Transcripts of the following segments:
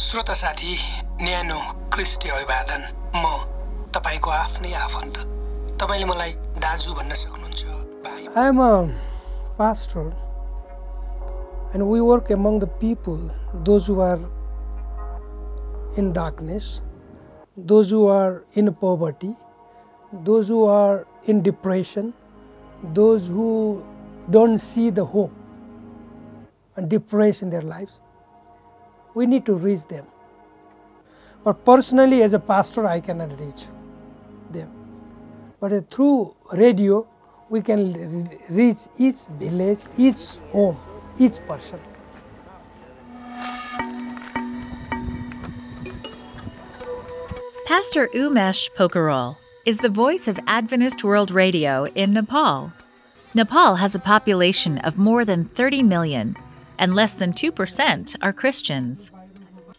श्रोता साथी न्यानो क्रिस्टी अभिवादन। म तपाईँको आफ्नै आफन्त। तपाईँले मलाई दाजु भन्न सक्नुहुन्छ। I am a pastor and we work among the people those who are in darkness those who are in poverty those who are in depression those who don't see the hope and depressed in their lives. We need to reach them. But personally, as a pastor, I cannot reach them. But through radio, we can reach each village, each home, each person. Pastor Umesh Pokharel is the voice of Adventist World Radio in Nepal. Nepal has a population of more than 30 million, and less than 2% are Christians.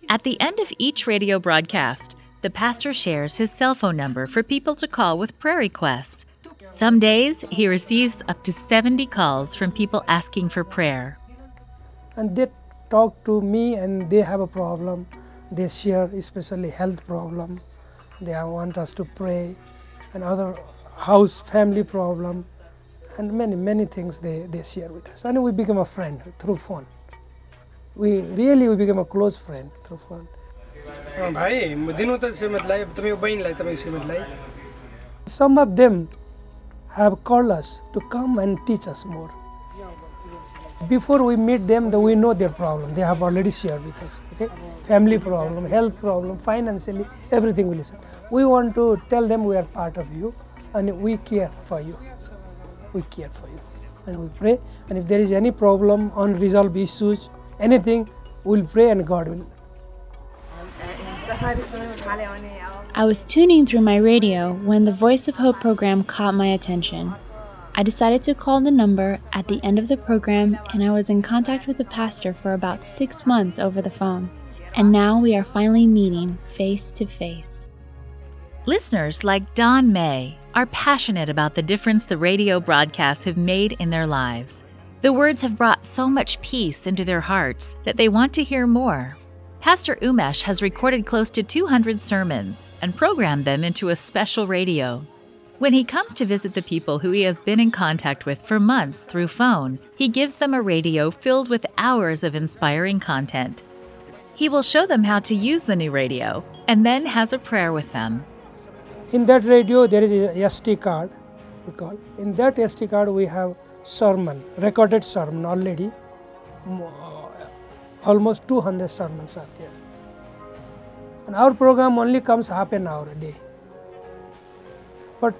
At the end of each radio broadcast, the pastor shares his cell phone number for people to call with prayer requests. Some days, he receives up to 70 calls from people asking for prayer. And they talk to me and they have a problem. They share especially health problem. They want us to pray and other house family problem and many many things they, they share with us. And we become a friend through phone. We really we become a close friend through phone. अँ, भाइ म दिनु त श्रीमतीलाई तपाईँको बहिनीलाई तपाईँको श्रीमतीलाई Some of them have called us to come and teach us more. Before we meet them, though we know their problem. They have already shared with us. Okay, family problem, health problem, financially, everything we listen. We want to tell them we are part of you, and we care for you. we care for you and we pray. And if there is any problem, unresolved issues, anything, we'll pray and God will. I was tuning through my radio when the Voice of Hope program caught my attention. I decided to call the number at the end of the program, and I was in contact with the pastor for about six months over the phone. And now we are finally meeting face to face. Listeners like Don May are passionate about the difference the radio broadcasts have made in their lives. The words have brought so much peace into their hearts that they want to hear more. Pastor Umesh has recorded close to 200 sermons and programmed them into a special radio. When he comes to visit the people who he has been in contact with for months through phone, he gives them a radio filled with hours of inspiring content. He will show them how to use the new radio and then has a prayer with them. In that radio, there is a SD card, we call. In that SD card, we have sermon, recorded sermon already. Mm, uh, almost 200 sermons are there. And our program only comes half an hour a day. But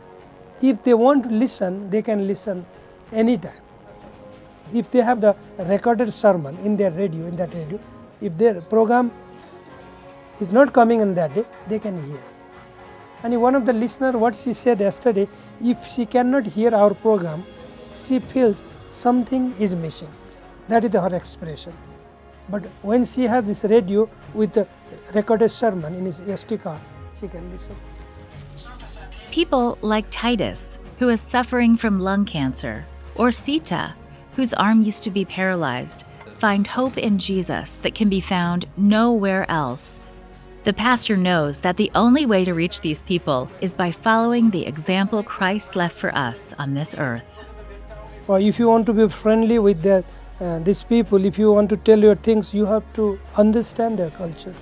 if they want to listen, they can listen anytime. If they have the recorded sermon in their radio, in that radio, if their program is not coming on that day, they can hear. And one of the listener, what she said yesterday, if she cannot hear our program, she feels something is missing. That is her expression. But when she has this radio with the recorded sermon in his SD card, she can listen. People like Titus, who is suffering from lung cancer, or Sita, whose arm used to be paralyzed, find hope in Jesus that can be found nowhere else. The pastor knows that the only way to reach these people is by following the example Christ left for us on this earth. Or if you want to be friendly with the, uh, these people, if you want to tell your things, you have to understand their culture.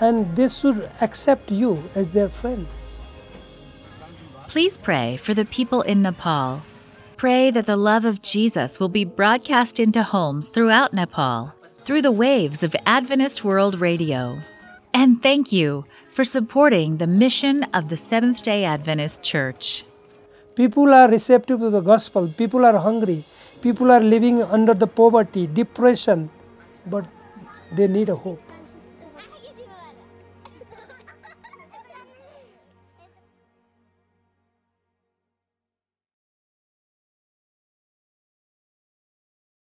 And they should accept you as their friend. Please pray for the people in Nepal. Pray that the love of Jesus will be broadcast into homes throughout Nepal through the waves of Adventist World Radio. And thank you for supporting the mission of the Seventh day Adventist Church. People are receptive to the gospel, people are hungry, people are living under the poverty, depression, but they need a hope.